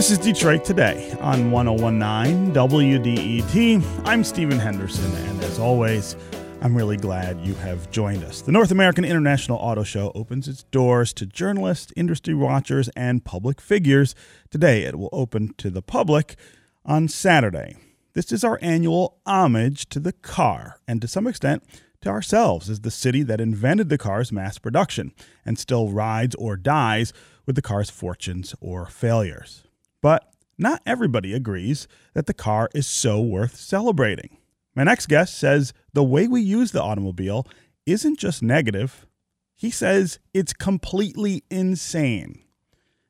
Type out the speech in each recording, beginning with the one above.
This is Detroit Today on 1019 WDET. I'm Stephen Henderson, and as always, I'm really glad you have joined us. The North American International Auto Show opens its doors to journalists, industry watchers, and public figures. Today, it will open to the public on Saturday. This is our annual homage to the car, and to some extent, to ourselves as the city that invented the car's mass production and still rides or dies with the car's fortunes or failures. But not everybody agrees that the car is so worth celebrating. My next guest says the way we use the automobile isn't just negative, he says it's completely insane.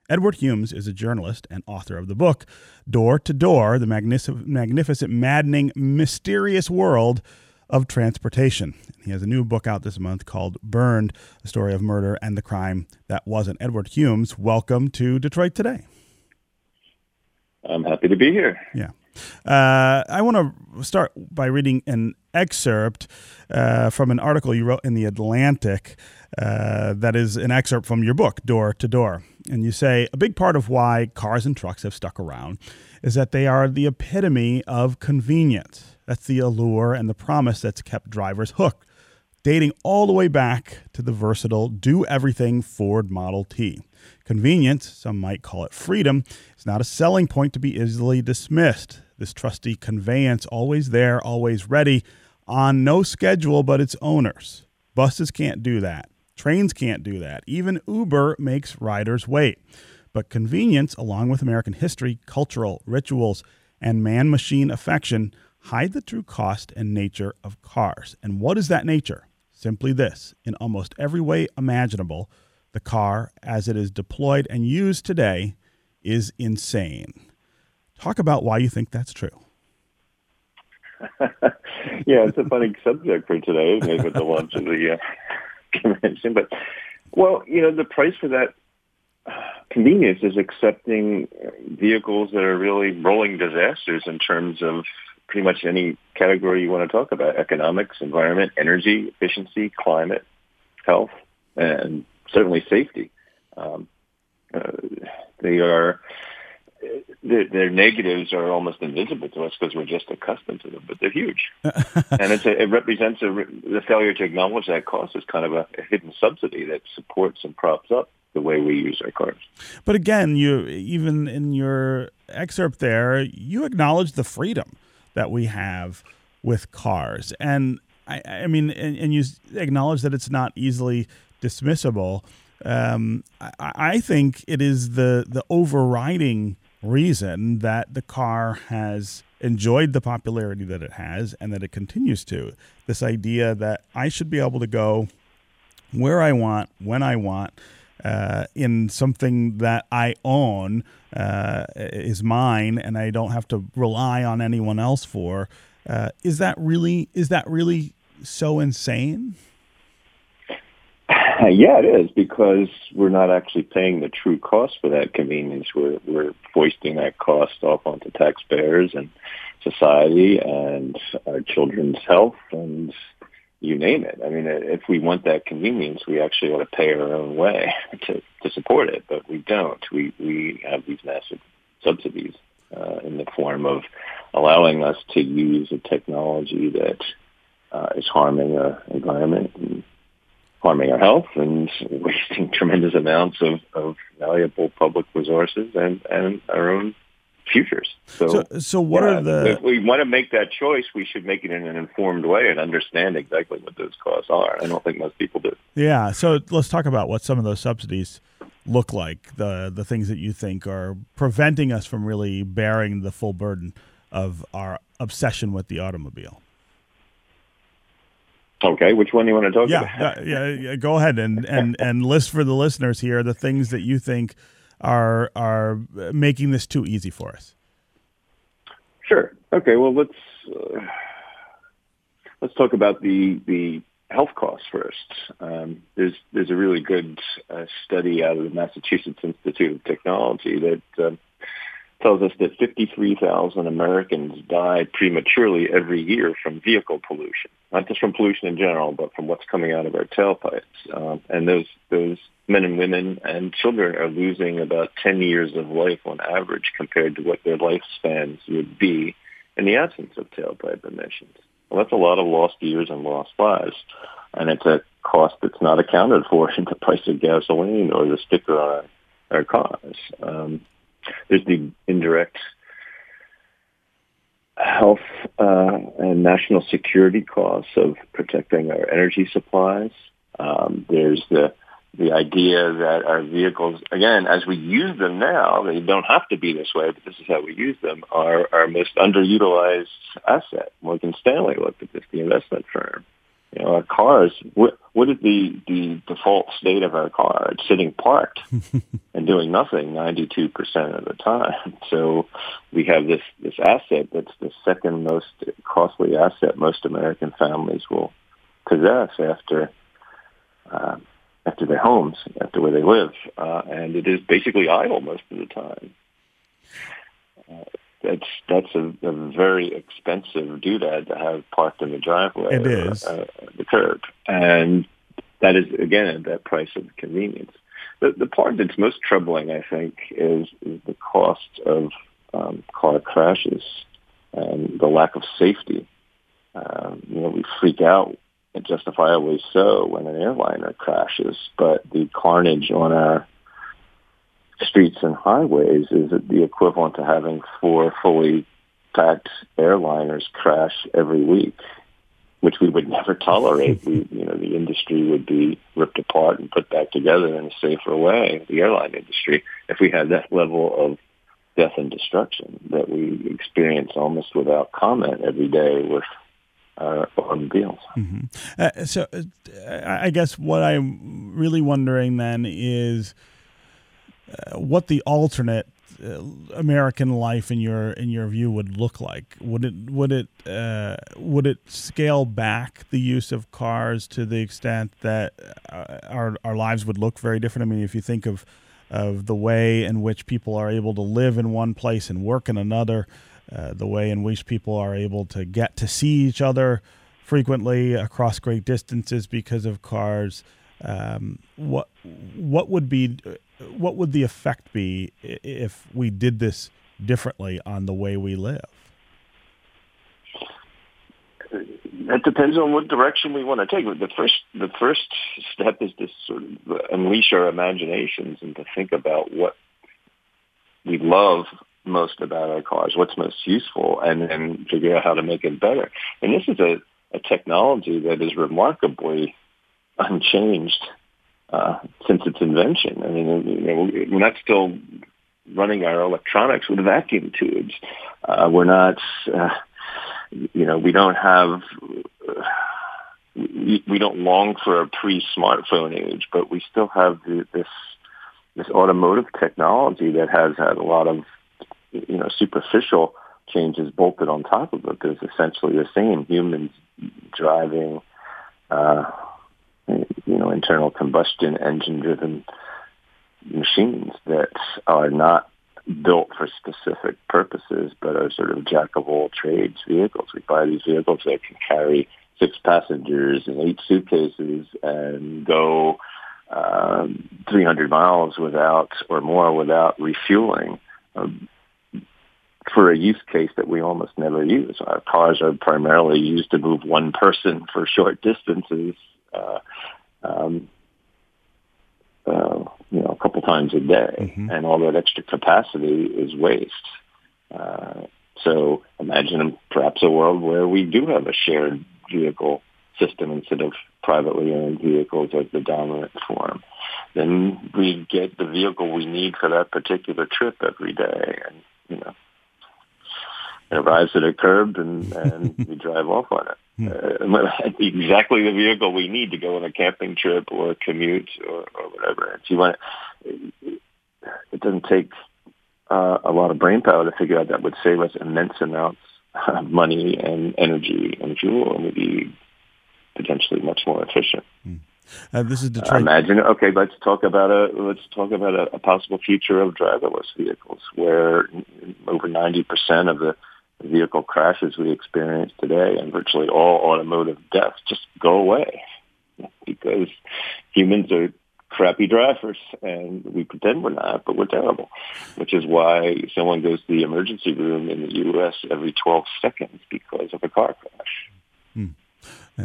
Edward Humes is a journalist and author of the book Door to Door The Magnific- Magnificent, Maddening, Mysterious World of Transportation. He has a new book out this month called Burned A Story of Murder and the Crime That Wasn't. Edward Humes, welcome to Detroit Today. I'm happy to be here. Yeah. Uh, I want to start by reading an excerpt uh, from an article you wrote in The Atlantic uh, that is an excerpt from your book, Door to Door. And you say a big part of why cars and trucks have stuck around is that they are the epitome of convenience. That's the allure and the promise that's kept drivers hooked, dating all the way back to the versatile do everything Ford Model T. Convenience, some might call it freedom, is not a selling point to be easily dismissed. This trusty conveyance, always there, always ready, on no schedule but its owners. Buses can't do that. Trains can't do that. Even Uber makes riders wait. But convenience, along with American history, cultural rituals, and man machine affection, hide the true cost and nature of cars. And what is that nature? Simply this in almost every way imaginable, the car, as it is deployed and used today, is insane. Talk about why you think that's true. yeah, it's a funny subject for today, isn't it, with the launch of the uh, convention? But, well, you know, the price for that convenience is accepting vehicles that are really rolling disasters in terms of pretty much any category you want to talk about economics, environment, energy, efficiency, climate, health, and certainly safety. Um, uh, they are their, their, negatives are almost invisible to us because we're just accustomed to them, but they're huge. and a, it represents a, the failure to acknowledge that cost as kind of a, a hidden subsidy that supports and props up the way we use our cars. But again, you even in your excerpt there, you acknowledge the freedom that we have with cars, and I, I mean, and, and you acknowledge that it's not easily dismissible. Um, I, I, think it is the the overriding reason that the car has enjoyed the popularity that it has and that it continues to. This idea that I should be able to go where I want, when I want, uh, in something that I own uh, is mine, and I don't have to rely on anyone else for. Uh, is that really is that really so insane? Yeah, it is because we're not actually paying the true cost for that convenience. We're we're foisting that cost off onto taxpayers and society and our children's health and you name it. I mean, if we want that convenience, we actually ought to pay our own way to to support it, but we don't. We we have these massive subsidies uh, in the form of allowing us to use a technology that uh, is harming our environment and harming our health and wasting tremendous amounts of, of valuable public resources and, and our own futures. So, so, so what yeah, are the? If we want to make that choice, we should make it in an informed way and understand exactly what those costs are. I don't think most people do. Yeah. So let's talk about what some of those subsidies look like. The the things that you think are preventing us from really bearing the full burden of our obsession with the automobile. Okay, which one do you want to talk yeah, about? Yeah, yeah, yeah, go ahead and, and, and list for the listeners here the things that you think are are making this too easy for us. Sure. Okay. Well, let's uh, let's talk about the the health costs first. Um, there's there's a really good uh, study out of the Massachusetts Institute of Technology that uh, tells us that 53,000 Americans die prematurely every year from vehicle pollution, not just from pollution in general, but from what's coming out of our tailpipes. Um, and those those men and women and children are losing about 10 years of life on average compared to what their lifespans would be in the absence of tailpipe emissions. Well, that's a lot of lost years and lost lives. And it's a cost that's not accounted for in the price of gasoline or the sticker on our cars. Um, there's the indirect health uh, and national security costs of protecting our energy supplies. Um, there's the the idea that our vehicles, again, as we use them now, they don't have to be this way, but this is how we use them, are our most underutilized asset. Morgan Stanley looked at this, the investment firm. You know, our cars, what, what is the, the default state of our car? It's sitting parked and doing nothing 92% of the time. So we have this, this asset that's the second most costly asset most American families will possess after uh, after their homes, after where they live, uh, and it is basically idle most of the time. Uh, that's that's a, a very expensive doodad to have parked in the driveway. It is or, uh, the curb, and that is again at that price of convenience. The, the part that's most troubling, I think, is, is the cost of um, car crashes and the lack of safety. Um, you know, we freak out and justifiably so when an airliner crashes, but the carnage on our streets and highways is the equivalent to having four fully packed airliners crash every week, which we would never tolerate. we, you know, the industry would be ripped apart and put back together in a safer way, the airline industry, if we had that level of death and destruction that we experience almost without comment every day with uh, automobiles. Mm-hmm. Uh, so, uh, I guess what I'm really wondering then is uh, what the alternate uh, American life in your in your view would look like. Would it would it uh, would it scale back the use of cars to the extent that our our lives would look very different? I mean, if you think of of the way in which people are able to live in one place and work in another uh, the way in which people are able to get to see each other frequently across great distances because of cars. Um, what what would be what would the effect be if we did this differently on the way we live? That depends on what direction we want to take. The first the first step is to sort of unleash our imaginations and to think about what we love most about our cars, what's most useful, and then figure out how to make it better. And this is a, a technology that is remarkably unchanged uh, since its invention. I mean, we're not still running our electronics with vacuum tubes. Uh, we're not, uh, you know, we don't have. We, we don't long for a pre-smartphone age, but we still have this this automotive technology that has had a lot of you know, superficial changes bolted on top of it that is essentially the same. Humans driving, uh, you know, internal combustion engine driven machines that are not built for specific purposes, but are sort of jack of all trades vehicles. We buy these vehicles that can carry six passengers and eight suitcases and go um, 300 miles without or more without refueling. Um, for a use case that we almost never use. Our cars are primarily used to move one person for short distances, uh, um, uh, you know, a couple times a day, mm-hmm. and all that extra capacity is waste. Uh, so imagine perhaps a world where we do have a shared vehicle system instead of privately owned vehicles as the dominant form. Then we get the vehicle we need for that particular trip every day, and you know it arrives at a curb and, and we drive off on it. Hmm. Uh, exactly the vehicle we need to go on a camping trip or a commute or, or whatever. If you want, it doesn't take uh, a lot of brain power to figure out that would save us immense amounts of money and energy and fuel, and would be potentially much more efficient. Hmm. Uh, this is Detroit. Uh, imagine. Okay, let's talk about a let's talk about a, a possible future of driverless vehicles, where over ninety percent of the vehicle crashes we experience today and virtually all automotive deaths just go away because humans are crappy drivers, and we pretend we're not, but we're terrible. Which is why someone goes to the emergency room in the U.S. every 12 seconds because of a car crash.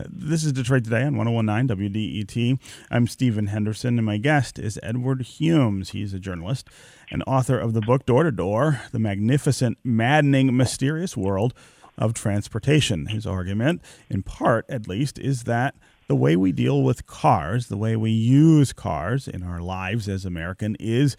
This is Detroit Today on 1019 WDET. I'm Stephen Henderson, and my guest is Edward Humes. He's a journalist and author of the book Door to Door The Magnificent, Maddening, Mysterious World of Transportation. His argument, in part at least, is that the way we deal with cars, the way we use cars in our lives as American is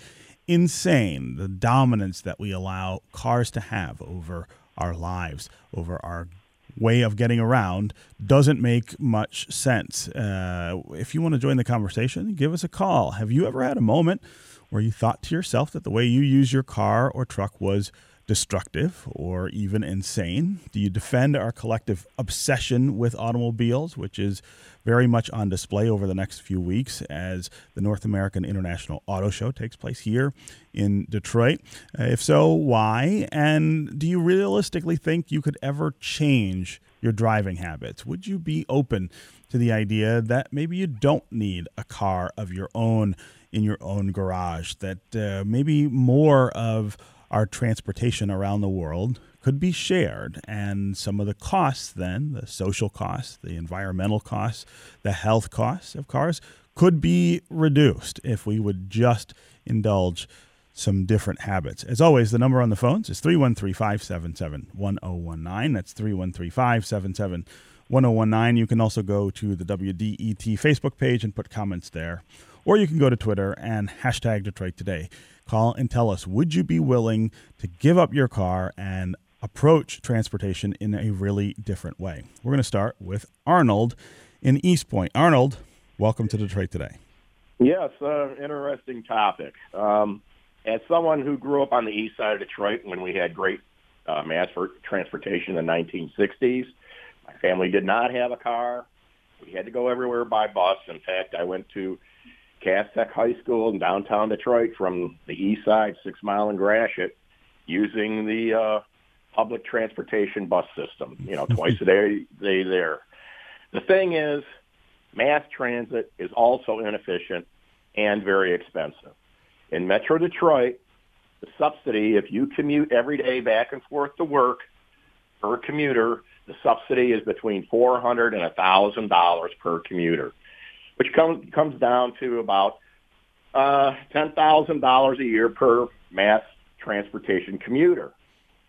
insane. The dominance that we allow cars to have over our lives, over our way of getting around doesn't make much sense. Uh, if you want to join the conversation, give us a call. Have you ever had a moment where you thought to yourself that the way you use your car or truck was destructive or even insane? Do you defend our collective obsession with automobiles, which is very much on display over the next few weeks as the North American International Auto Show takes place here in Detroit? Uh, if so, why? And do you realistically think you could ever change your driving habits? Would you be open to the idea that maybe you don't need a car of your own in your own garage, that uh, maybe more of our transportation around the world could be shared. And some of the costs, then, the social costs, the environmental costs, the health costs of cars, could be reduced if we would just indulge some different habits. As always, the number on the phones is 313 577 1019. That's 313 577 1019. You can also go to the WDET Facebook page and put comments there. Or you can go to Twitter and hashtag Detroit Today. Call and tell us would you be willing to give up your car and approach transportation in a really different way? We're going to start with Arnold in Eastpointe. Arnold, welcome to Detroit Today. Yes, uh, interesting topic. Um, as someone who grew up on the east side of Detroit when we had great uh, mass transportation in the 1960s, my family did not have a car. We had to go everywhere by bus. In fact, I went to Cass Tech High School in downtown Detroit from the east side, Six Mile and Gratiot, using the uh, public transportation bus system. You know, twice a day, they there. The thing is, mass transit is also inefficient and very expensive. In Metro Detroit, the subsidy, if you commute every day back and forth to work per commuter, the subsidy is between four hundred and a thousand dollars per commuter which comes comes down to about uh, ten thousand dollars a year per mass transportation commuter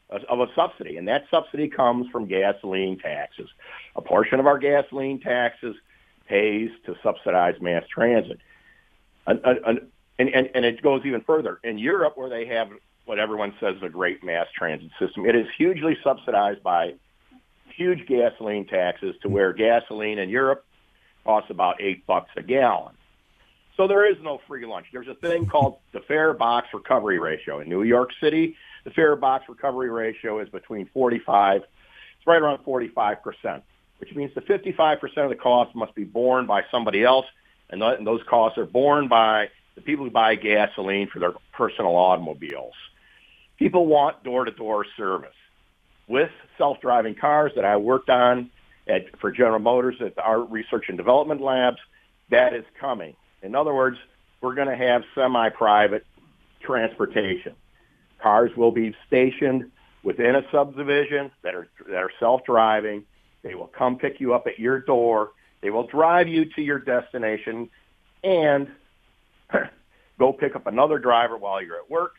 of a subsidy, and that subsidy comes from gasoline taxes. A portion of our gasoline taxes pays to subsidize mass transit, and, and, and, and it goes even further. In Europe, where they have what everyone says is a great mass transit system, it is hugely subsidized by huge gasoline taxes to where gasoline in Europe costs about eight bucks a gallon. So there is no free lunch. There's a thing called the fare box recovery ratio. In New York City, the fare box recovery ratio is between 45, it's right around 45%, which means the 55% of the cost must be borne by somebody else, and, th- and those costs are borne by the people who buy gasoline for their personal automobiles. People want door-to-door service. With self-driving cars that I worked on at, for General Motors at our research and development labs, that is coming. In other words, we're going to have semi-private transportation. Cars will be stationed within a subdivision that are that are self-driving. They will come pick you up at your door. They will drive you to your destination and go pick up another driver while you're at work,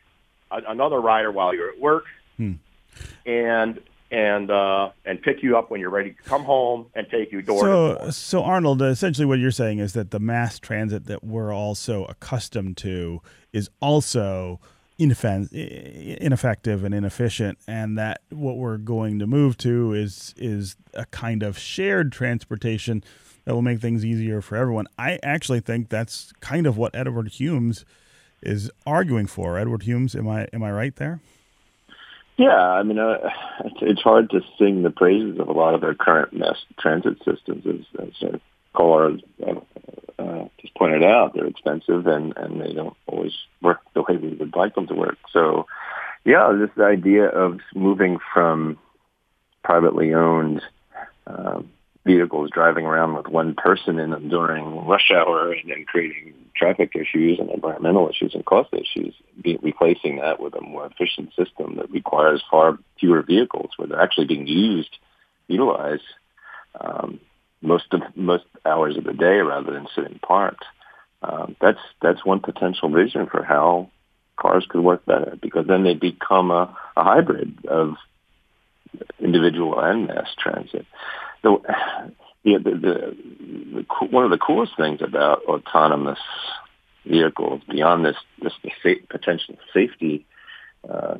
another rider while you're at work, hmm. and and uh, and pick you up when you're ready to come home and take you door so, to door. So Arnold, essentially what you're saying is that the mass transit that we're also accustomed to is also ineffective and inefficient, and that what we're going to move to is is a kind of shared transportation that will make things easier for everyone. I actually think that's kind of what Edward Humes is arguing for. Edward Humes, am I am I right there? Yeah, I mean, uh, it's, it's hard to sing the praises of a lot of our current mass transit systems. As, as uh, caller uh, uh, just pointed out, they're expensive and, and they don't always work the way we would like them to work. So, yeah, this idea of moving from privately owned um, vehicles driving around with one person in them during rush hour and then creating traffic issues and environmental issues and cost issues, be, replacing that with a more efficient system that requires far fewer vehicles where they're actually being used, utilized um, most of most hours of the day rather than sitting parked. Um, that's that's one potential vision for how cars could work better because then they become a, a hybrid of individual and mass transit. The, the, the, the, the, one of the coolest things about autonomous vehicles, beyond this, this the sa- potential safety uh,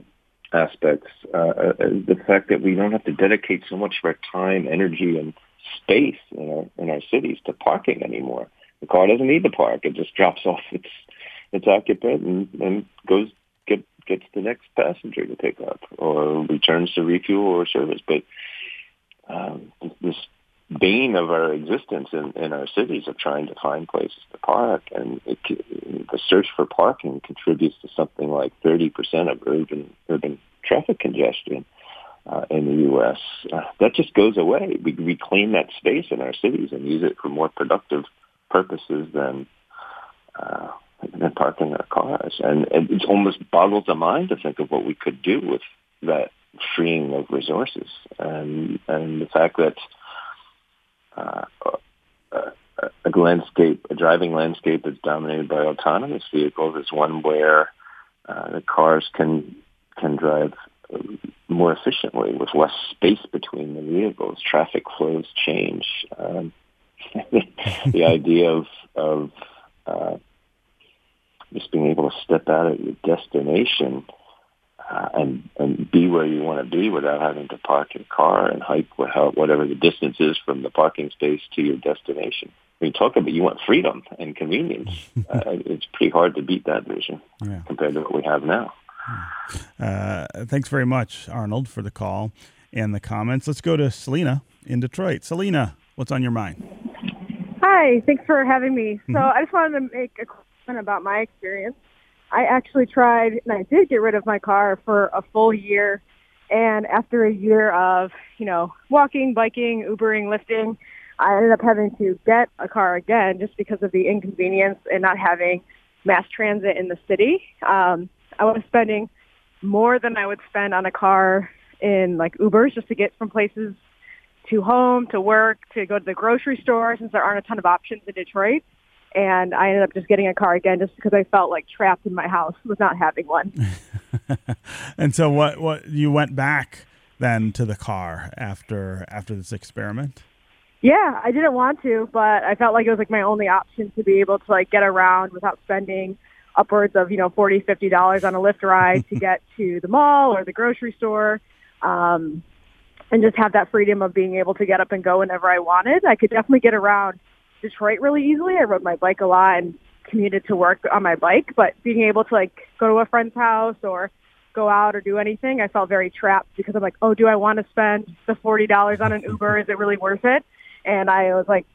aspects, uh, uh, the fact that we don't have to dedicate so much of our time, energy, and space in our in our cities to parking anymore. The car doesn't need to park; it just drops off its its occupant and, and goes get gets the next passenger to pick up or returns to refuel or service. But um, this bane of our existence in, in our cities of trying to find places to park, and it, the search for parking contributes to something like 30% of urban urban traffic congestion uh, in the U.S. Uh, that just goes away. We reclaim that space in our cities and use it for more productive purposes than uh, than parking our cars. And, and it almost boggles the mind to think of what we could do with that freeing of resources and and the fact that uh, a, a landscape, a driving landscape that's dominated by autonomous vehicles is one where uh, the cars can can drive more efficiently with less space between the vehicles. Traffic flows change. Um, the idea of of uh, just being able to step out at your destination uh, and and be where you want to be without having to park your car and hike whatever the distance is from the parking space to your destination. I mean, talk about you want freedom and convenience. uh, it's pretty hard to beat that vision yeah. compared to what we have now. Uh, thanks very much, Arnold, for the call and the comments. Let's go to Selena in Detroit. Selena, what's on your mind? Hi, thanks for having me. So mm-hmm. I just wanted to make a comment about my experience. I actually tried, and I did get rid of my car for a full year. And after a year of, you know, walking, biking, Ubering, lifting, I ended up having to get a car again just because of the inconvenience and not having mass transit in the city. Um, I was spending more than I would spend on a car in like Ubers just to get from places to home, to work, to go to the grocery store since there aren't a ton of options in Detroit. And I ended up just getting a car again just because I felt like trapped in my house with not having one. and so what what you went back then to the car after after this experiment? Yeah, I didn't want to, but I felt like it was like my only option to be able to like get around without spending upwards of, you know, forty, fifty dollars on a Lyft ride to get to the mall or the grocery store. Um, and just have that freedom of being able to get up and go whenever I wanted. I could definitely get around Detroit really easily. I rode my bike a lot and commuted to work on my bike, but being able to like go to a friend's house or go out or do anything, I felt very trapped because I'm like, oh, do I want to spend the forty dollars on an Uber? Is it really worth it? And I was like,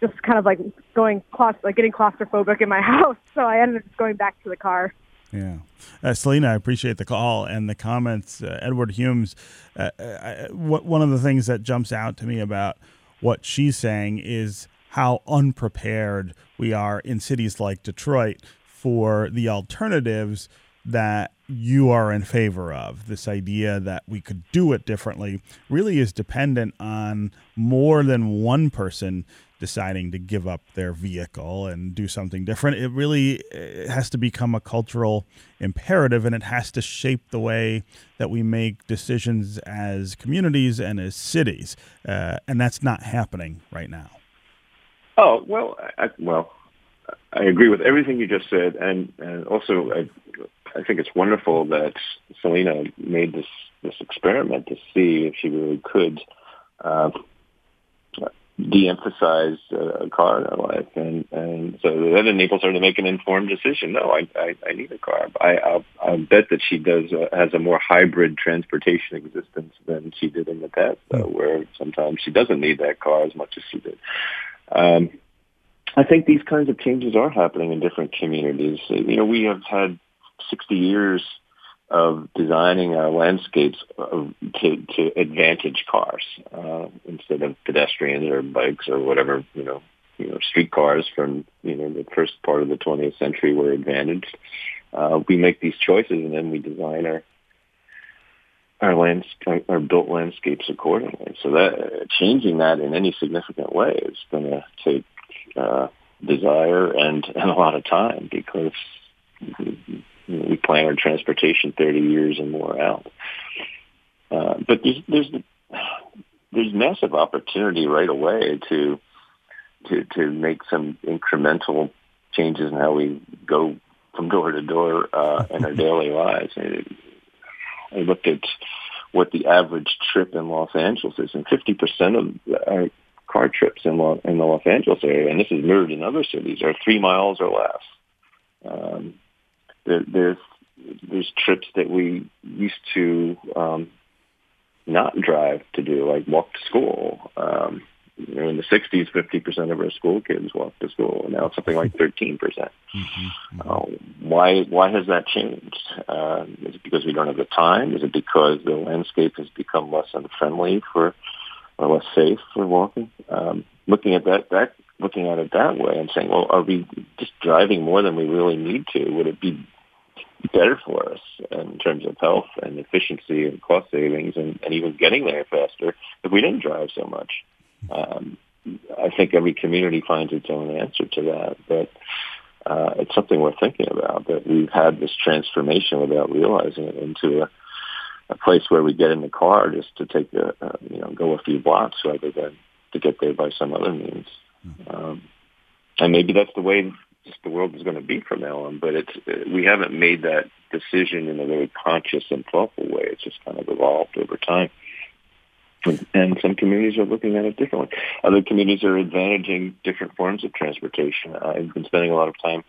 just kind of like going claust- like getting claustrophobic in my house. So I ended up just going back to the car. Yeah. Uh, Selena, I appreciate the call and the comments. Uh, Edward Humes, uh, uh I, what, one of the things that jumps out to me about what she's saying is how unprepared we are in cities like Detroit for the alternatives that you are in favor of. This idea that we could do it differently really is dependent on more than one person deciding to give up their vehicle and do something different. It really it has to become a cultural imperative and it has to shape the way that we make decisions as communities and as cities. Uh, and that's not happening right now. Oh, well, I, well, I agree with everything you just said. And, and also, I, I think it's wonderful that Selena made this, this experiment to see if she really could uh, de-emphasize a car in her life, and and so that enables her to make an informed decision. No, I I, I need a car. I I'll, I'll bet that she does uh, has a more hybrid transportation existence than she did in the past, though, hmm. where sometimes she doesn't need that car as much as she did. Um, I think these kinds of changes are happening in different communities. You know, we have had 60 years of designing our landscapes to, to advantage cars uh, instead of pedestrians or bikes or whatever you know you know streetcars from you know the first part of the 20th century were advantaged. Uh, we make these choices and then we design our our lands our built landscapes accordingly. So that changing that in any significant way is going to take uh, desire and, and a lot of time because we plan our transportation 30 years and more out. Uh, but there's, there's, there's massive opportunity right away to, to, to make some incremental changes in how we go from door to door, uh, in our daily lives. I looked at what the average trip in Los Angeles is, and 50% of our car trips in, Los, in the Los Angeles area, and this is mirrored in other cities, are three miles or less. Um, there, there's there's trips that we used to um, not drive to do, like walk to school. Um, you know, in the 60s, 50% of our school kids walk to school, and now it's something like 13%. percent mm-hmm. uh, why why has that changed? Uh, is it because we don't have the time? Is it because the landscape has become less unfriendly for or less safe for walking? Um, looking at that, that looking at it that way and saying, well, are we just driving more than we really need to? Would it be better for us in terms of health and efficiency and cost savings and, and even getting there faster if we didn't drive so much? Um, I think every community finds its own answer to that, but uh, it's something we're thinking about. That we've had this transformation without realizing it into a, a place where we get in the car just to take a, uh, you know go a few blocks rather than to get there by some other means. Um, and maybe that's the way the world is going to be from now on. But it's we haven't made that decision in a very conscious and thoughtful way. It's just kind of evolved over time. And some communities are looking at it differently. Other communities are advantaging different forms of transportation. I've been spending a lot of time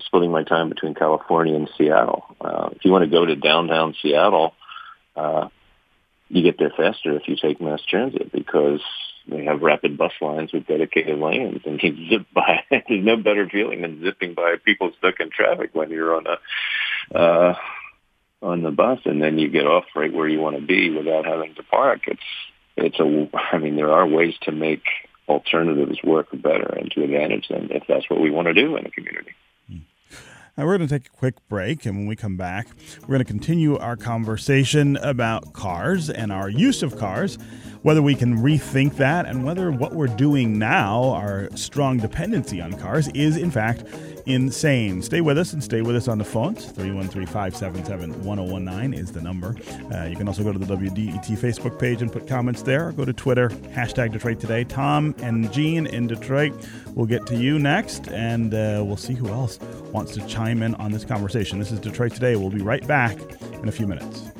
splitting my time between California and Seattle. Uh, if you want to go to downtown Seattle, uh, you get there faster if you take mass transit because they have rapid bus lines with dedicated lanes, and you zip by. There's no better feeling than zipping by people stuck in traffic when you're on a uh, on the bus, and then you get off right where you want to be without having to park. It's it's a. I mean, there are ways to make alternatives work better and to advantage them if that's what we want to do in a community. Now, we're going to take a quick break, and when we come back, we're going to continue our conversation about cars and our use of cars, whether we can rethink that, and whether what we're doing now, our strong dependency on cars, is in fact insane. Stay with us and stay with us on the phones. 313 577 1019 is the number. Uh, you can also go to the WDET Facebook page and put comments there. Or go to Twitter, hashtag Detroit Today. Tom and Gene in Detroit will get to you next, and uh, we'll see who else wants to chime in on this conversation. This is Detroit Today. We'll be right back in a few minutes.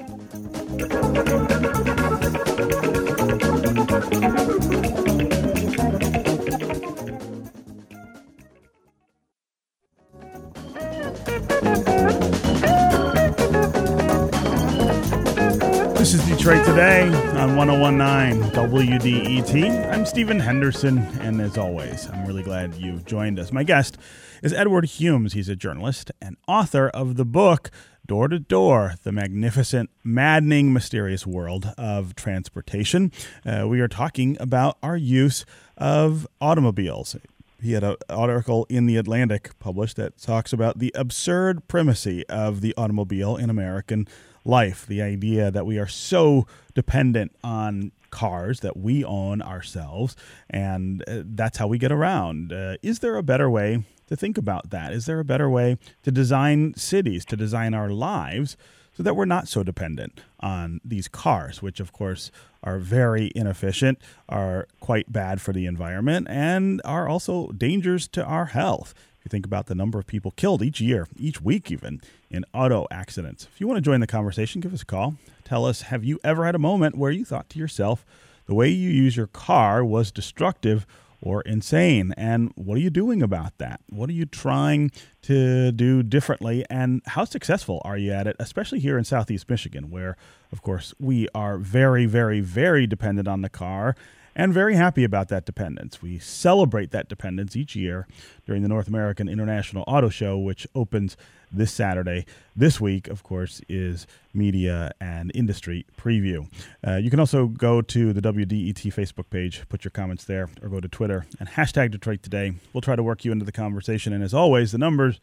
This is Detroit Today on 1019 WDET. I'm Stephen Henderson, and as always, I'm really glad you've joined us. My guest is Edward Humes. He's a journalist and author of the book Door to Door The Magnificent, Maddening, Mysterious World of Transportation. Uh, we are talking about our use of automobiles. He had an article in The Atlantic published that talks about the absurd primacy of the automobile in American life. The idea that we are so dependent on cars that we own ourselves, and uh, that's how we get around. Uh, is there a better way to think about that? Is there a better way to design cities, to design our lives? So that we're not so dependent on these cars, which of course are very inefficient, are quite bad for the environment, and are also dangers to our health If you think about the number of people killed each year, each week even, in auto accidents. If you want to join the conversation, give us a call. Tell us, have you ever had a moment where you thought to yourself, the way you use your car was destructive or insane? And what are you doing about that? What are you trying to do differently? And how successful are you at it, especially here in Southeast Michigan, where, of course, we are very, very, very dependent on the car and very happy about that dependence. We celebrate that dependence each year during the North American International Auto Show, which opens this Saturday. This week, of course, is media and industry preview. Uh, you can also go to the WDET Facebook page, put your comments there, or go to Twitter and hashtag Detroit Today. We'll try to work you into the conversation. And as always, the numbers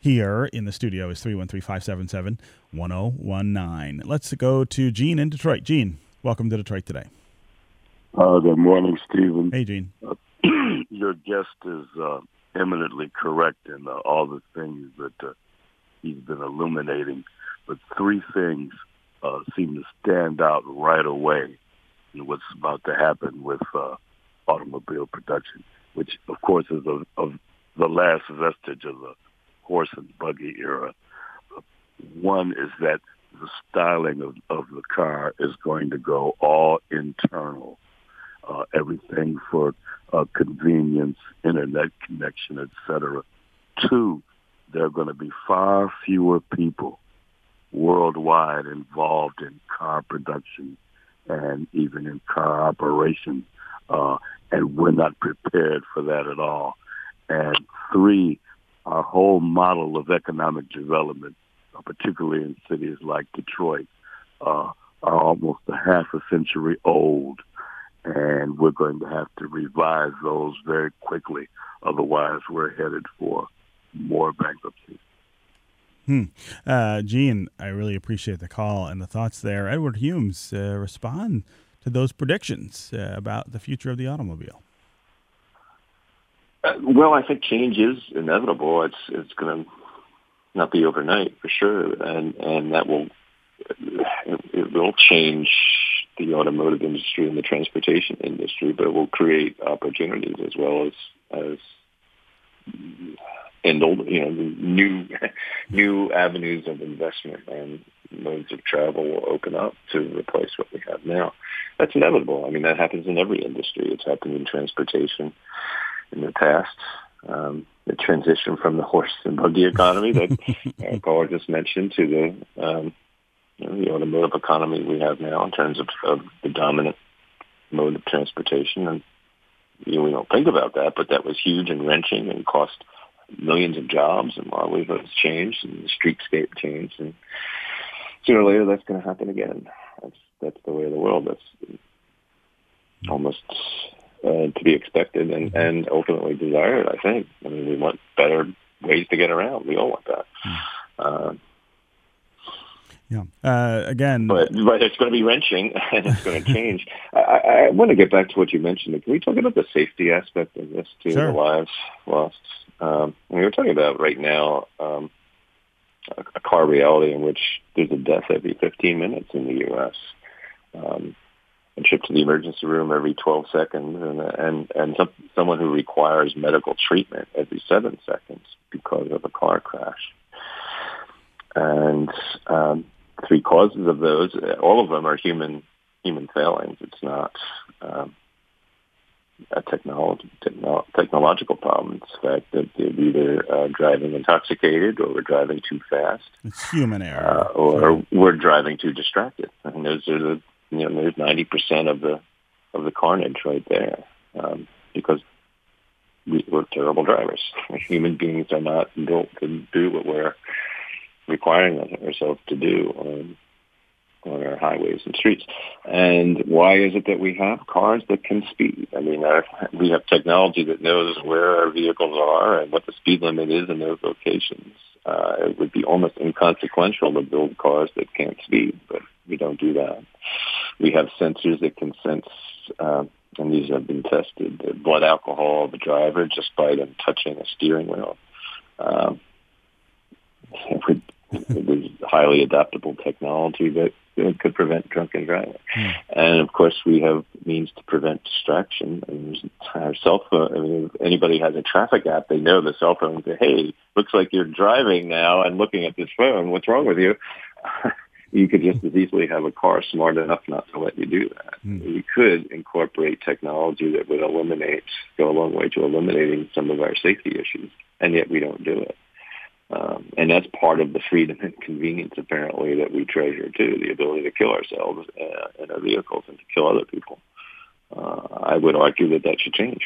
here in the studio is 313 577 1019. Let's go to Gene in Detroit. Gene, welcome to Detroit Today. Uh, good morning, Stephen. Hey, Gene. Uh, your guest is uh, eminently correct in uh, all the things that uh, he's been illuminating, but three things uh, seem to stand out right away in what's about to happen with uh, automobile production, which, of course, is of, of the last vestige of the horse and buggy era. One is that the styling of, of the car is going to go all internal. Uh, everything for uh, convenience, internet connection, etc. Two, there are going to be far fewer people worldwide involved in car production and even in car operation, uh, and we're not prepared for that at all. And three, our whole model of economic development, uh, particularly in cities like Detroit, uh, are almost a half a century old, and we're going to have to revise those very quickly. Otherwise, we're headed for more bankruptcies. Hmm. Uh, Gene, I really appreciate the call and the thoughts there. Edward Humes, uh, respond to those predictions uh, about the future of the automobile. Uh, well, I think change is inevitable. It's it's going to not be overnight for sure, and and that will it, it will change the automotive industry and the transportation industry, but it will create opportunities as well as as and old, you know, new new avenues of investment and modes of travel will open up to replace what we have now. That's inevitable. I mean, that happens in every industry. It's happened in transportation in the past. Um, the transition from the horse and buggy economy that uh, Paul just mentioned to the um, you know, the automotive economy we have now in terms of, of the dominant mode of transportation. And you know, we don't think about that, but that was huge and wrenching and cost millions of jobs and livelihoods changed and the streetscape changed and sooner or later that's going to happen again. That's that's the way of the world. That's almost uh, to be expected and and ultimately desired. I think. I mean, we want better ways to get around. We all want that. Uh, yeah. Uh, again, but but it's going to be wrenching and it's going to change. I, I want to get back to what you mentioned. Can we talk about the safety aspect of this too? Sure. The lives lost. Um, we were talking about right now um, a, a car reality in which there's a death every 15 minutes in the U.S. Um, and trip to the emergency room every 12 seconds, and and and some, someone who requires medical treatment every seven seconds because of a car crash. And um, three causes of those. All of them are human human failings. It's not um, a technology techno- technological problem. It's the fact that they're either uh, driving intoxicated, or we're driving too fast. It's human error, uh, or we're driving too distracted. And those are the you know there's ninety percent of the of the carnage right there um, because we, we're terrible drivers. Human beings are not built to do what we're requiring ourselves to do on on our highways and streets. And why is it that we have cars that can speed? I mean, our, we have technology that knows where our vehicles are and what the speed limit is in those locations. Uh, it would be almost inconsequential to build cars that can't speed, but we don't do that. We have sensors that can sense, uh, and these have been tested, the blood alcohol of the driver just by them touching a steering wheel. Um, it would was highly adaptable technology that could prevent drunken driving. Hmm. And of course, we have means to prevent distraction. And our cell phone. I mean, if anybody has a traffic app, they know the cell phone. Say, "Hey, looks like you're driving now and looking at this phone. What's wrong with you?" you could just as easily have a car smart enough not to let you do that. Mm. You could incorporate technology that would eliminate, go a long way to eliminating some of our safety issues, and yet we don't do it. Um, and that's part of the freedom and convenience, apparently, that we treasure too—the ability to kill ourselves uh, in our vehicles and to kill other people. uh, I would argue that that should change.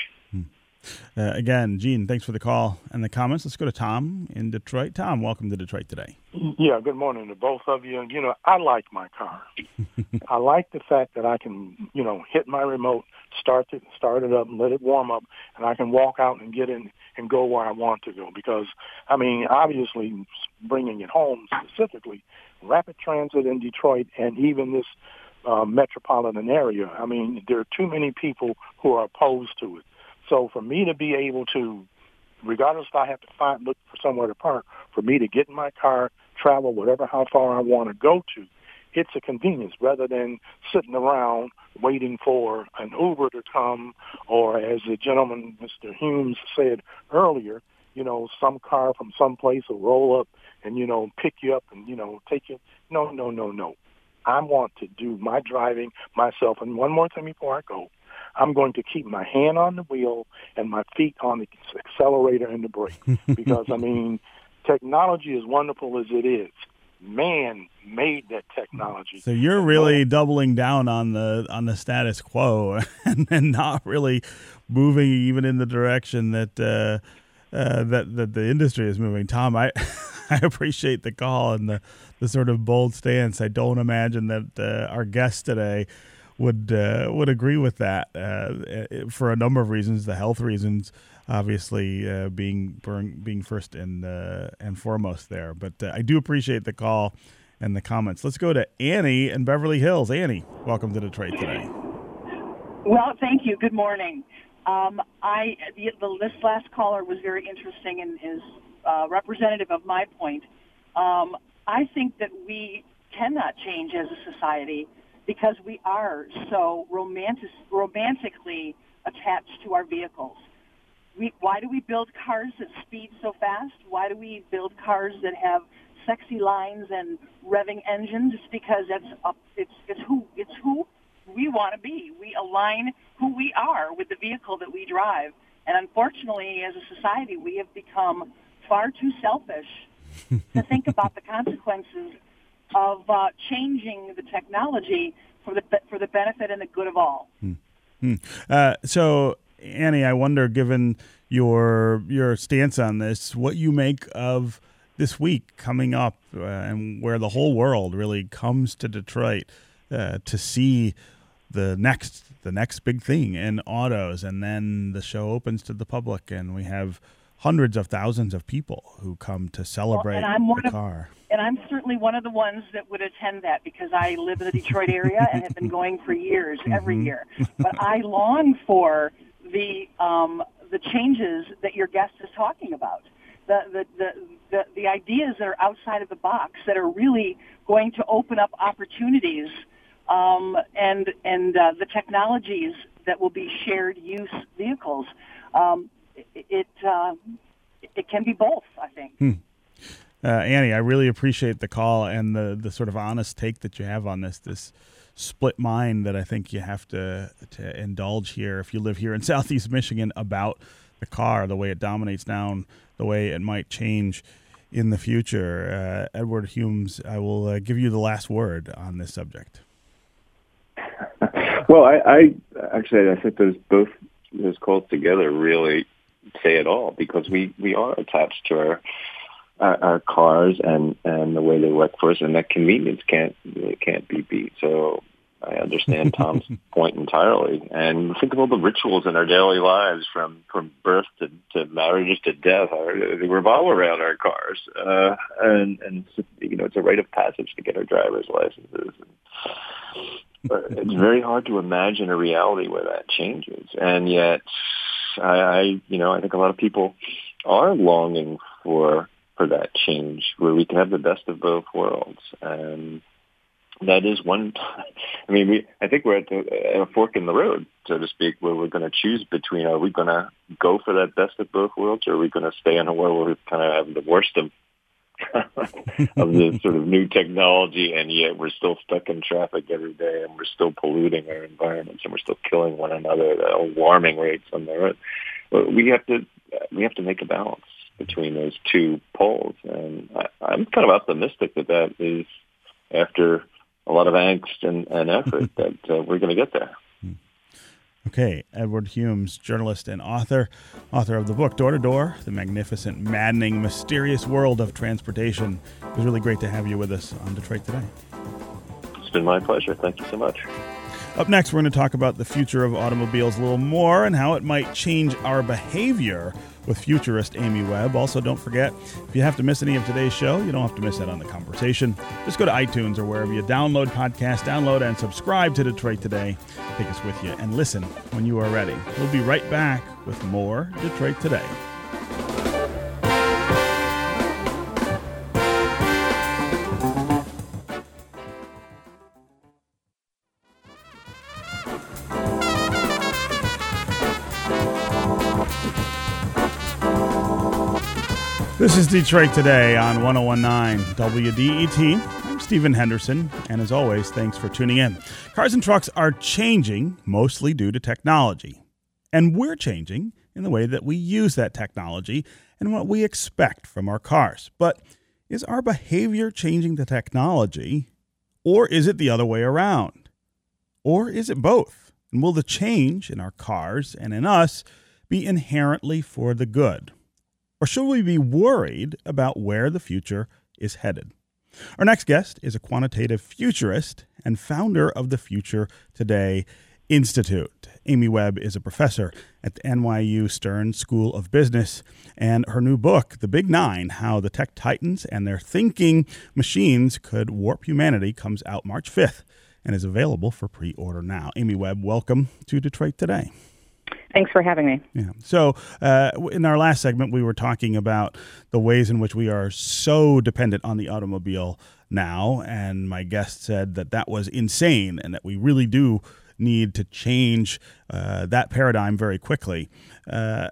Uh, again, Gene, thanks for the call and the comments. Let's go to Tom in Detroit. Tom, welcome to Detroit today. Yeah, good morning to both of you. You know, I like my car. I like the fact that I can, you know, hit my remote, start it, start it up, and let it warm up, and I can walk out and get in and go where I want to go. Because, I mean, obviously, bringing it home specifically, rapid transit in Detroit and even this uh, metropolitan area. I mean, there are too many people who are opposed to it. So for me to be able to, regardless if I have to find look for somewhere to park, for me to get in my car, travel whatever how far I want to go to, it's a convenience rather than sitting around waiting for an Uber to come, or as the gentleman, Mr. Humes, said earlier, you know, some car from some place will roll up and you know pick you up and you know take you. No, no, no, no. I want to do my driving myself. And one more thing before I go. I'm going to keep my hand on the wheel and my feet on the accelerator and the brake. because, I mean, technology, as wonderful as it is, man made that technology. So you're really doubling down on the on the status quo and, and not really moving even in the direction that uh, uh, that that the industry is moving. Tom, I I appreciate the call and the the sort of bold stance. I don't imagine that uh, our guest today would uh, would agree with that uh, for a number of reasons. The health reasons, obviously, uh, being being first and uh, and foremost there. But uh, I do appreciate the call and the comments. Let's go to Annie in Beverly Hills. Annie, welcome to Detroit today. Well, thank you. Good morning. Um, I the, the, this last caller was very interesting and is uh, representative of my point. Um, I think that we cannot change as a society because we are so romantic, romantically attached to our vehicles. We, why do we build cars that speed so fast? Why do we build cars that have sexy lines and revving engines? It's because that's up, it's it's who it's who we want to be. We align who we are with the vehicle that we drive. And unfortunately, as a society, we have become far too selfish to think about the consequences of uh, changing the technology for the for the benefit and the good of all. Hmm. Hmm. Uh, so, Annie, I wonder, given your your stance on this, what you make of this week coming up, uh, and where the whole world really comes to Detroit uh, to see the next the next big thing in autos, and then the show opens to the public, and we have hundreds of thousands of people who come to celebrate well, the car. Of, and I'm certainly one of the ones that would attend that because I live in the Detroit area and have been going for years, mm-hmm. every year. But I long for the um, the changes that your guest is talking about. The, the, the, the, the ideas that are outside of the box that are really going to open up opportunities um, and and uh, the technologies that will be shared use vehicles. Um, it uh, it can be both. I think. Hmm. Uh, Annie, I really appreciate the call and the the sort of honest take that you have on this. This split mind that I think you have to to indulge here if you live here in Southeast Michigan about the car, the way it dominates down, the way it might change in the future. Uh, Edward Humes, I will uh, give you the last word on this subject. well, I, I actually I think those both those calls together really say it all because we we are attached to our our, our cars and and the way they work for us, and that convenience can't can't be beat. So I understand Tom's point entirely. And think of all the rituals in our daily lives, from from birth to, to marriages to death. Our, they revolve around our cars, uh, and and you know it's a rite of passage to get our driver's licenses. But it's very hard to imagine a reality where that changes, and yet I, I you know I think a lot of people are longing for for that change where we can have the best of both worlds. And that is one i mean we i think we're at, the, at a fork in the road so to speak where we're going to choose between are we going to go for that best of both worlds or are we going to stay in a world where we kind of have the worst of of the sort of new technology and yet we're still stuck in traffic every day and we're still polluting our environments and we're still killing one another at alarming rates on the road we have to we have to make a balance between those two poles. And I, I'm kind of optimistic that that is after a lot of angst and, and effort that uh, we're going to get there. Okay, Edward Humes, journalist and author, author of the book Door to Door The Magnificent, Maddening, Mysterious World of Transportation. It was really great to have you with us on Detroit Today. It's been my pleasure. Thank you so much. Up next, we're going to talk about the future of automobiles a little more and how it might change our behavior with futurist Amy Webb. Also, don't forget, if you have to miss any of today's show, you don't have to miss out on the conversation. Just go to iTunes or wherever you download podcasts, download and subscribe to Detroit Today. Take us with you and listen when you are ready. We'll be right back with more Detroit Today. This is Detroit Today on 1019 WDET. I'm Stephen Henderson, and as always, thanks for tuning in. Cars and trucks are changing mostly due to technology, and we're changing in the way that we use that technology and what we expect from our cars. But is our behavior changing the technology, or is it the other way around? Or is it both? And will the change in our cars and in us be inherently for the good? Or should we be worried about where the future is headed? Our next guest is a quantitative futurist and founder of the Future Today Institute. Amy Webb is a professor at the NYU Stern School of Business, and her new book, The Big Nine How the Tech Titans and Their Thinking Machines Could Warp Humanity, comes out March 5th and is available for pre order now. Amy Webb, welcome to Detroit Today. Thanks for having me. Yeah. So, uh, in our last segment, we were talking about the ways in which we are so dependent on the automobile now. And my guest said that that was insane and that we really do need to change uh, that paradigm very quickly. Uh,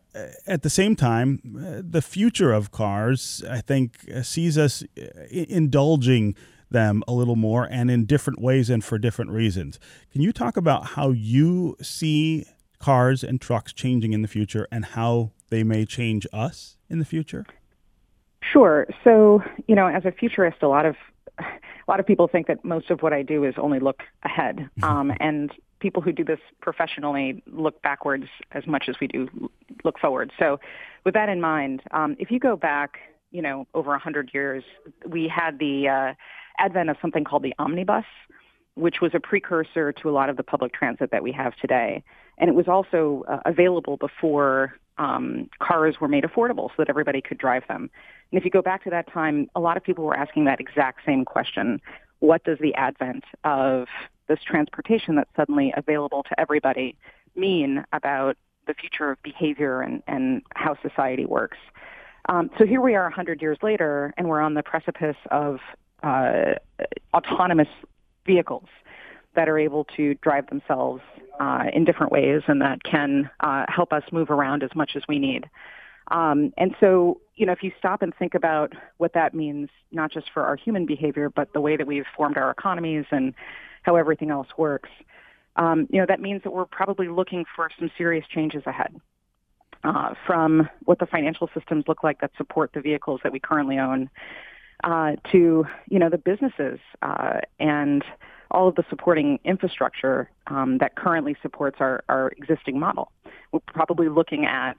at the same time, uh, the future of cars, I think, uh, sees us uh, indulging them a little more and in different ways and for different reasons. Can you talk about how you see cars and trucks changing in the future and how they may change us in the future? Sure. So, you know, as a futurist, a lot of a lot of people think that most of what I do is only look ahead, um, and people who do this professionally look backwards as much as we do look forward. So, with that in mind, um, if you go back, you know, over a hundred years, we had the uh, advent of something called the omnibus, which was a precursor to a lot of the public transit that we have today. And it was also uh, available before um, cars were made affordable so that everybody could drive them. And if you go back to that time, a lot of people were asking that exact same question. What does the advent of this transportation that's suddenly available to everybody mean about the future of behavior and, and how society works? Um, so here we are 100 years later, and we're on the precipice of uh, autonomous vehicles that are able to drive themselves uh, in different ways and that can uh, help us move around as much as we need. Um, and so, you know, if you stop and think about what that means, not just for our human behavior, but the way that we've formed our economies and how everything else works, um, you know, that means that we're probably looking for some serious changes ahead. Uh, from what the financial systems look like that support the vehicles that we currently own, uh, to you know the businesses uh, and all of the supporting infrastructure um, that currently supports our, our existing model. We're probably looking at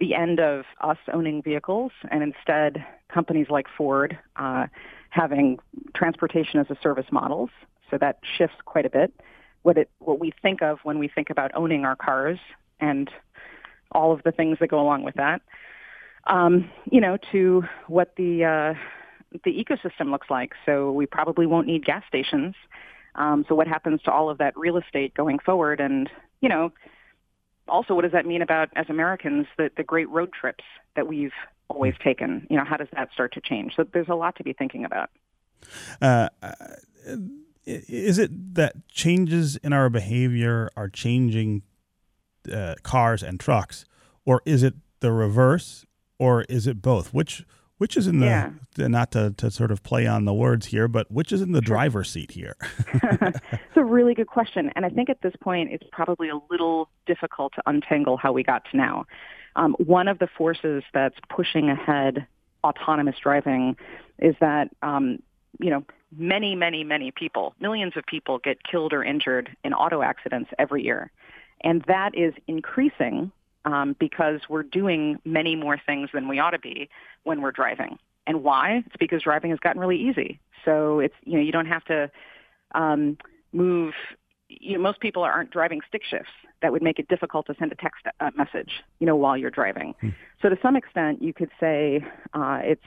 the end of us owning vehicles and instead companies like Ford uh, having transportation as a service models. So that shifts quite a bit. What it what we think of when we think about owning our cars and all of the things that go along with that. Um, you know, to what the uh, the ecosystem looks like. So we probably won't need gas stations um, so what happens to all of that real estate going forward? And, you know, also what does that mean about, as Americans, the, the great road trips that we've always taken? You know, how does that start to change? So there's a lot to be thinking about. Uh, is it that changes in our behavior are changing uh, cars and trucks, or is it the reverse, or is it both? Which which is in the, yeah. not to, to sort of play on the words here, but which is in the driver's seat here? it's a really good question. And I think at this point, it's probably a little difficult to untangle how we got to now. Um, one of the forces that's pushing ahead autonomous driving is that, um, you know, many, many, many people, millions of people get killed or injured in auto accidents every year. And that is increasing um, because we're doing many more things than we ought to be when we're driving. And why? It's because driving has gotten really easy. So it's you know you don't have to um, move. You know, most people aren't driving stick shifts. That would make it difficult to send a text uh, message, you know, while you're driving. Hmm. So to some extent, you could say uh, it's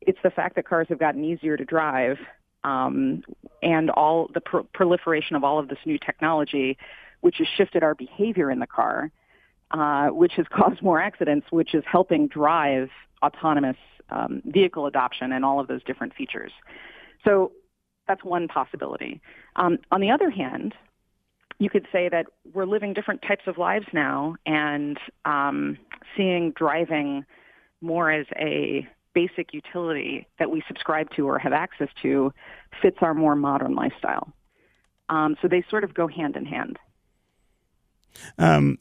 it's the fact that cars have gotten easier to drive um, and all the pro- proliferation of all of this new technology, which has shifted our behavior in the car, uh, which has caused more accidents, which is helping drive autonomous um, vehicle adoption and all of those different features. So that's one possibility. Um, on the other hand, you could say that we're living different types of lives now and um, seeing driving more as a basic utility that we subscribe to or have access to fits our more modern lifestyle. Um, so they sort of go hand in hand. Um,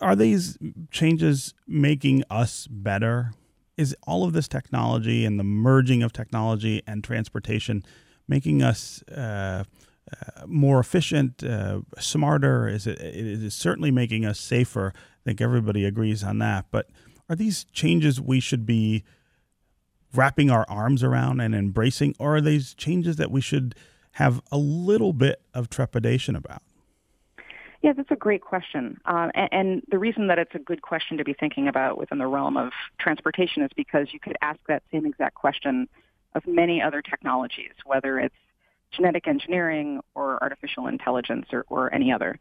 are these changes making us better? Is all of this technology and the merging of technology and transportation making us uh, uh, more efficient, uh, smarter? Is it, it is certainly making us safer. I think everybody agrees on that. But are these changes we should be wrapping our arms around and embracing, or are these changes that we should have a little bit of trepidation about? Yeah, that's a great question. Um, and, and, the reason that it's a good question to be thinking about within the realm of transportation is because you could ask that same exact question of many other technologies, whether it's genetic engineering or artificial intelligence or, or any other.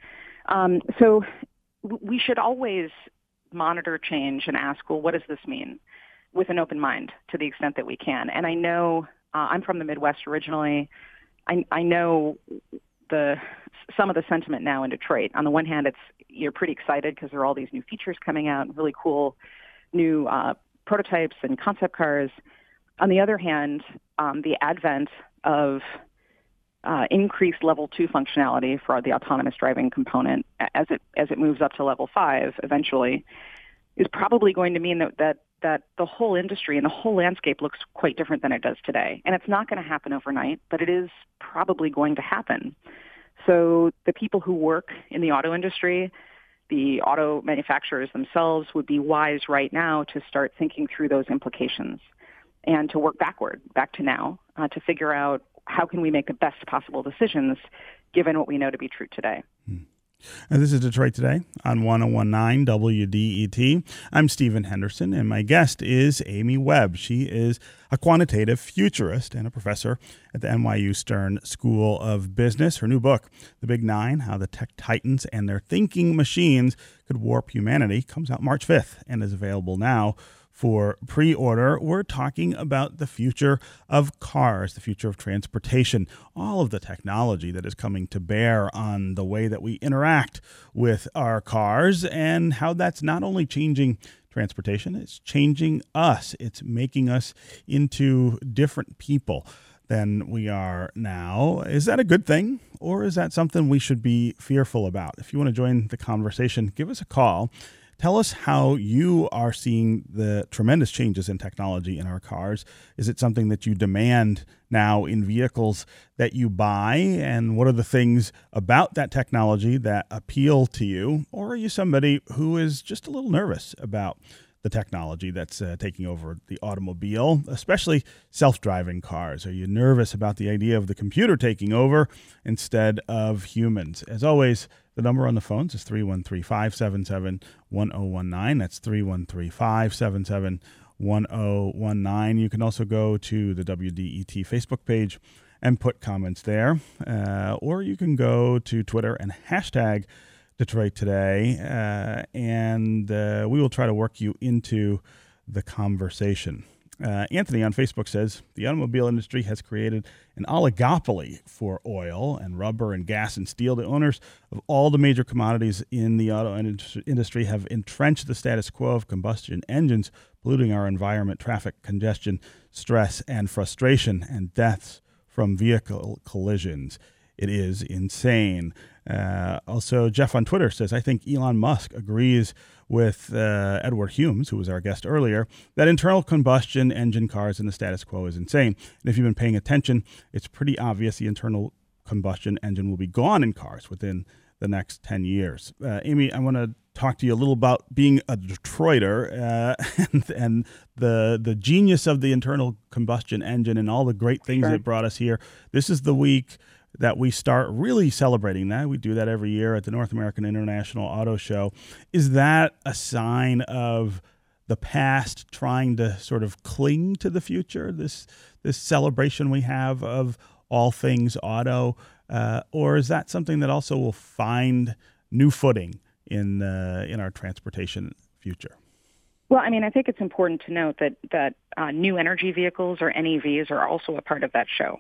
Um, so we should always monitor change and ask, well, what does this mean? With an open mind to the extent that we can. And I know uh, I'm from the Midwest originally. I, I know the some of the sentiment now in Detroit. On the one hand, it's you're pretty excited because there are all these new features coming out, really cool new uh, prototypes and concept cars. On the other hand, um, the advent of uh, increased level two functionality for the autonomous driving component as it as it moves up to level five eventually is probably going to mean that that that the whole industry and the whole landscape looks quite different than it does today. And it's not going to happen overnight, but it is probably going to happen. So the people who work in the auto industry, the auto manufacturers themselves would be wise right now to start thinking through those implications and to work backward, back to now, uh, to figure out how can we make the best possible decisions given what we know to be true today. Hmm. And this is Detroit Today on 1019 WDET. I'm Stephen Henderson, and my guest is Amy Webb. She is a quantitative futurist and a professor at the NYU Stern School of Business. Her new book, The Big Nine How the Tech Titans and Their Thinking Machines Could Warp Humanity, comes out March 5th and is available now for pre order. We're talking about the future of cars, the future of transportation, all of the technology that is coming to bear on the way that we interact with our cars, and how that's not only changing transportation, it's changing us. It's making us into different people than we are now. Is that a good thing, or is that something we should be fearful about? If you want to join the conversation, give us a call. Tell us how you are seeing the tremendous changes in technology in our cars. Is it something that you demand now in vehicles that you buy? And what are the things about that technology that appeal to you? Or are you somebody who is just a little nervous about the technology that's uh, taking over the automobile, especially self driving cars? Are you nervous about the idea of the computer taking over instead of humans? As always, the number on the phones is 313 577 1019. That's 313 577 1019. You can also go to the WDET Facebook page and put comments there. Uh, or you can go to Twitter and hashtag Detroit Today, uh, and uh, we will try to work you into the conversation. Uh, Anthony on Facebook says the automobile industry has created an oligopoly for oil and rubber and gas and steel. The owners of all the major commodities in the auto industry have entrenched the status quo of combustion engines, polluting our environment, traffic congestion, stress, and frustration, and deaths from vehicle collisions. It is insane. Uh, also, Jeff on Twitter says, I think Elon Musk agrees with uh, Edward Humes, who was our guest earlier, that internal combustion engine cars in the status quo is insane. And if you've been paying attention, it's pretty obvious the internal combustion engine will be gone in cars within the next 10 years. Uh, Amy, I want to talk to you a little about being a Detroiter uh, and, and, the the genius of the internal combustion engine and all the great things sure. that brought us here. This is the week that we start really celebrating that. We do that every year at the North American International Auto Show. Is that a sign of the past trying to sort of cling to the future? This this celebration we have of all things auto, uh, or is that something that also will find new footing in uh, in our transportation future? Well, I mean, I think it's important to note that that uh, new energy vehicles or NEVs are also a part of that show.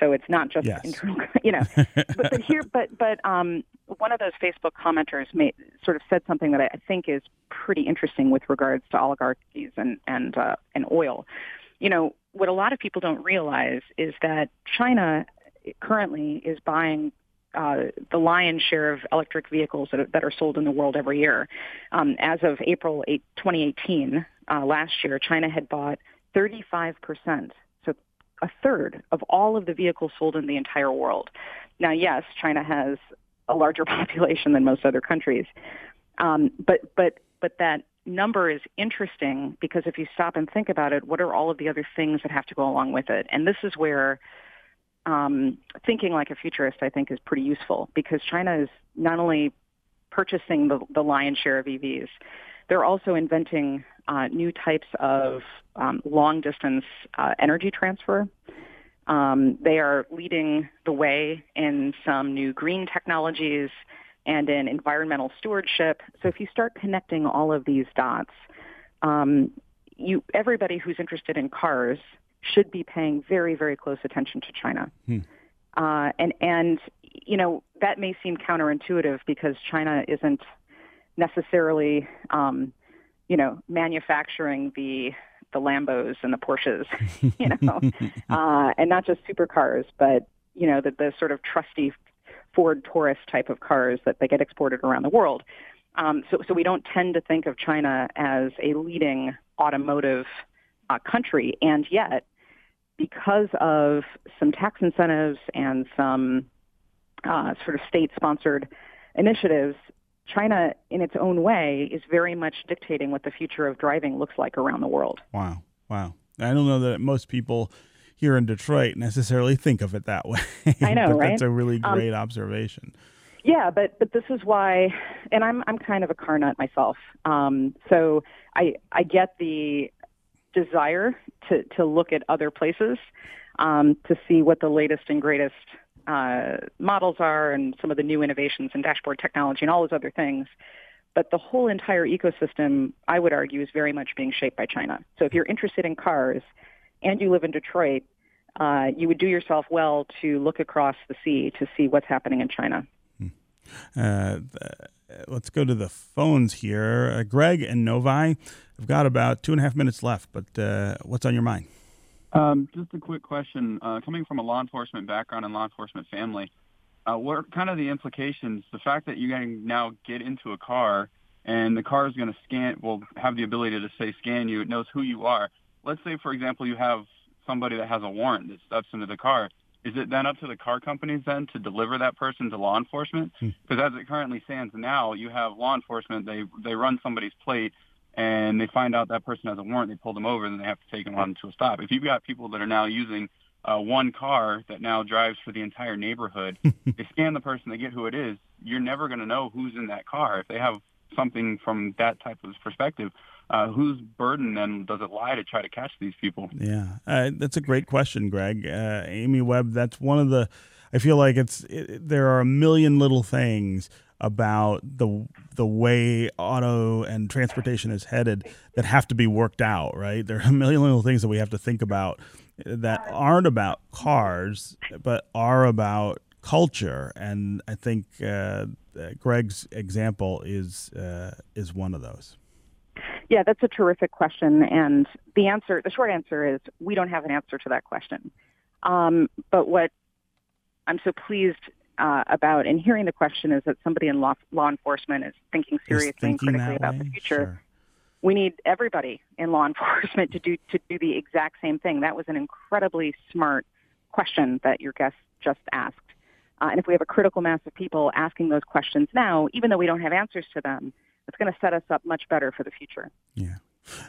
So it's not just yes. internal, you know. but, but here, but but um, one of those Facebook commenters made sort of said something that I think is pretty interesting with regards to oligarchies and and uh, and oil. You know, what a lot of people don't realize is that China currently is buying uh, the lion's share of electric vehicles that are, that are sold in the world every year. Um, as of April 8, 2018, uh, last year, China had bought 35 percent a third of all of the vehicles sold in the entire world. Now, yes, China has a larger population than most other countries, um, but but but that number is interesting because if you stop and think about it, what are all of the other things that have to go along with it? And this is where um, thinking like a futurist, I think, is pretty useful because China is not only purchasing the, the lion's share of EVs, they're also inventing uh, new types of um, long distance uh, energy transfer. Um, they are leading the way in some new green technologies and in environmental stewardship. So if you start connecting all of these dots, um, you everybody who's interested in cars should be paying very very close attention to China. Hmm. Uh, and and you know that may seem counterintuitive because China isn't necessarily um, you know, manufacturing the the Lambos and the Porsches, you know, uh, and not just supercars, but you know, the, the sort of trusty Ford Taurus type of cars that they get exported around the world. Um, so, so we don't tend to think of China as a leading automotive uh, country, and yet, because of some tax incentives and some uh, sort of state-sponsored initiatives, China, in its own way, is very much dictating what the future of driving looks like around the world. Wow. Wow. I don't know that most people here in Detroit necessarily think of it that way. I know, right? That's a really um, great um, observation. Yeah, but but this is why, and I'm I'm kind of a car nut myself. Um, so I I get the desire to to look at other places um, to see what the latest and greatest uh, models are and some of the new innovations in dashboard technology and all those other things. But the whole entire ecosystem, I would argue, is very much being shaped by China. So if you're interested in cars and you live in Detroit, uh, you would do yourself well to look across the sea to see what's happening in China. Hmm. Uh, let's go to the phones here. Uh, Greg and Novi, I've got about two and a half minutes left, but uh, what's on your mind? Um, just a quick question. Uh, coming from a law enforcement background and law enforcement family, uh, what are kind of the implications? The fact that you can now get into a car and the car is going to scan, will have the ability to say scan you. It knows who you are. Let's say, for example, you have somebody that has a warrant that steps into the car. Is it then up to the car companies then to deliver that person to law enforcement? Hmm. Because as it currently stands now, you have law enforcement. They they run somebody's plate and they find out that person has a warrant, they pull them over, and then they have to take them on to a stop. If you've got people that are now using uh, one car that now drives for the entire neighborhood, they scan the person, they get who it is, you're never going to know who's in that car. If they have something from that type of perspective, uh, whose burden then does it lie to try to catch these people? Yeah, uh, that's a great question, Greg. Uh, Amy Webb, that's one of the. I feel like it's it, there are a million little things about the the way auto and transportation is headed that have to be worked out, right? There are a million little things that we have to think about that aren't about cars, but are about culture. And I think uh, Greg's example is uh, is one of those. Yeah, that's a terrific question, and the answer, the short answer is we don't have an answer to that question. Um, but what I'm so pleased uh, about and hearing the question is that somebody in law, law enforcement is thinking seriously thinking and critically about way? the future. Sure. We need everybody in law enforcement to do to do the exact same thing. That was an incredibly smart question that your guest just asked. Uh, and if we have a critical mass of people asking those questions now, even though we don't have answers to them, it's going to set us up much better for the future. Yeah.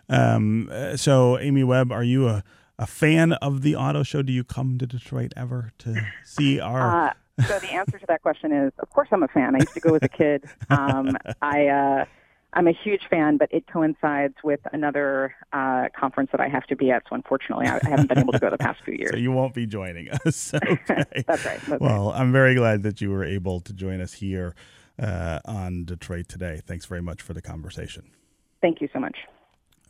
Um, uh, so, Amy Webb, are you a, a fan of the auto show? Do you come to Detroit ever to see our? Uh, so the answer to that question is, of course, I'm a fan. I used to go as a kid. Um, I uh, I'm a huge fan, but it coincides with another uh, conference that I have to be at. So unfortunately, I, I, haven't been able to go the past few years. So you won't be joining us. Okay. that's right. That's well, right. I'm very glad that you were able to join us here uh, on Detroit today. Thanks very much for the conversation. Thank you so much.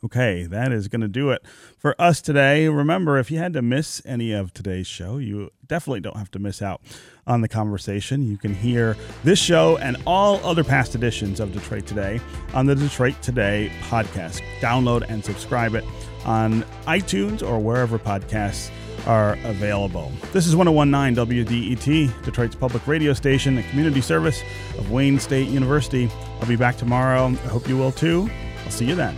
Okay, that is going to do it for us today. Remember, if you had to miss any of today's show, you definitely don't have to miss out on the conversation. You can hear this show and all other past editions of Detroit Today on the Detroit Today podcast. Download and subscribe it on iTunes or wherever podcasts are available. This is 1019 WDET, Detroit's public radio station, a community service of Wayne State University. I'll be back tomorrow. I hope you will too. I'll see you then.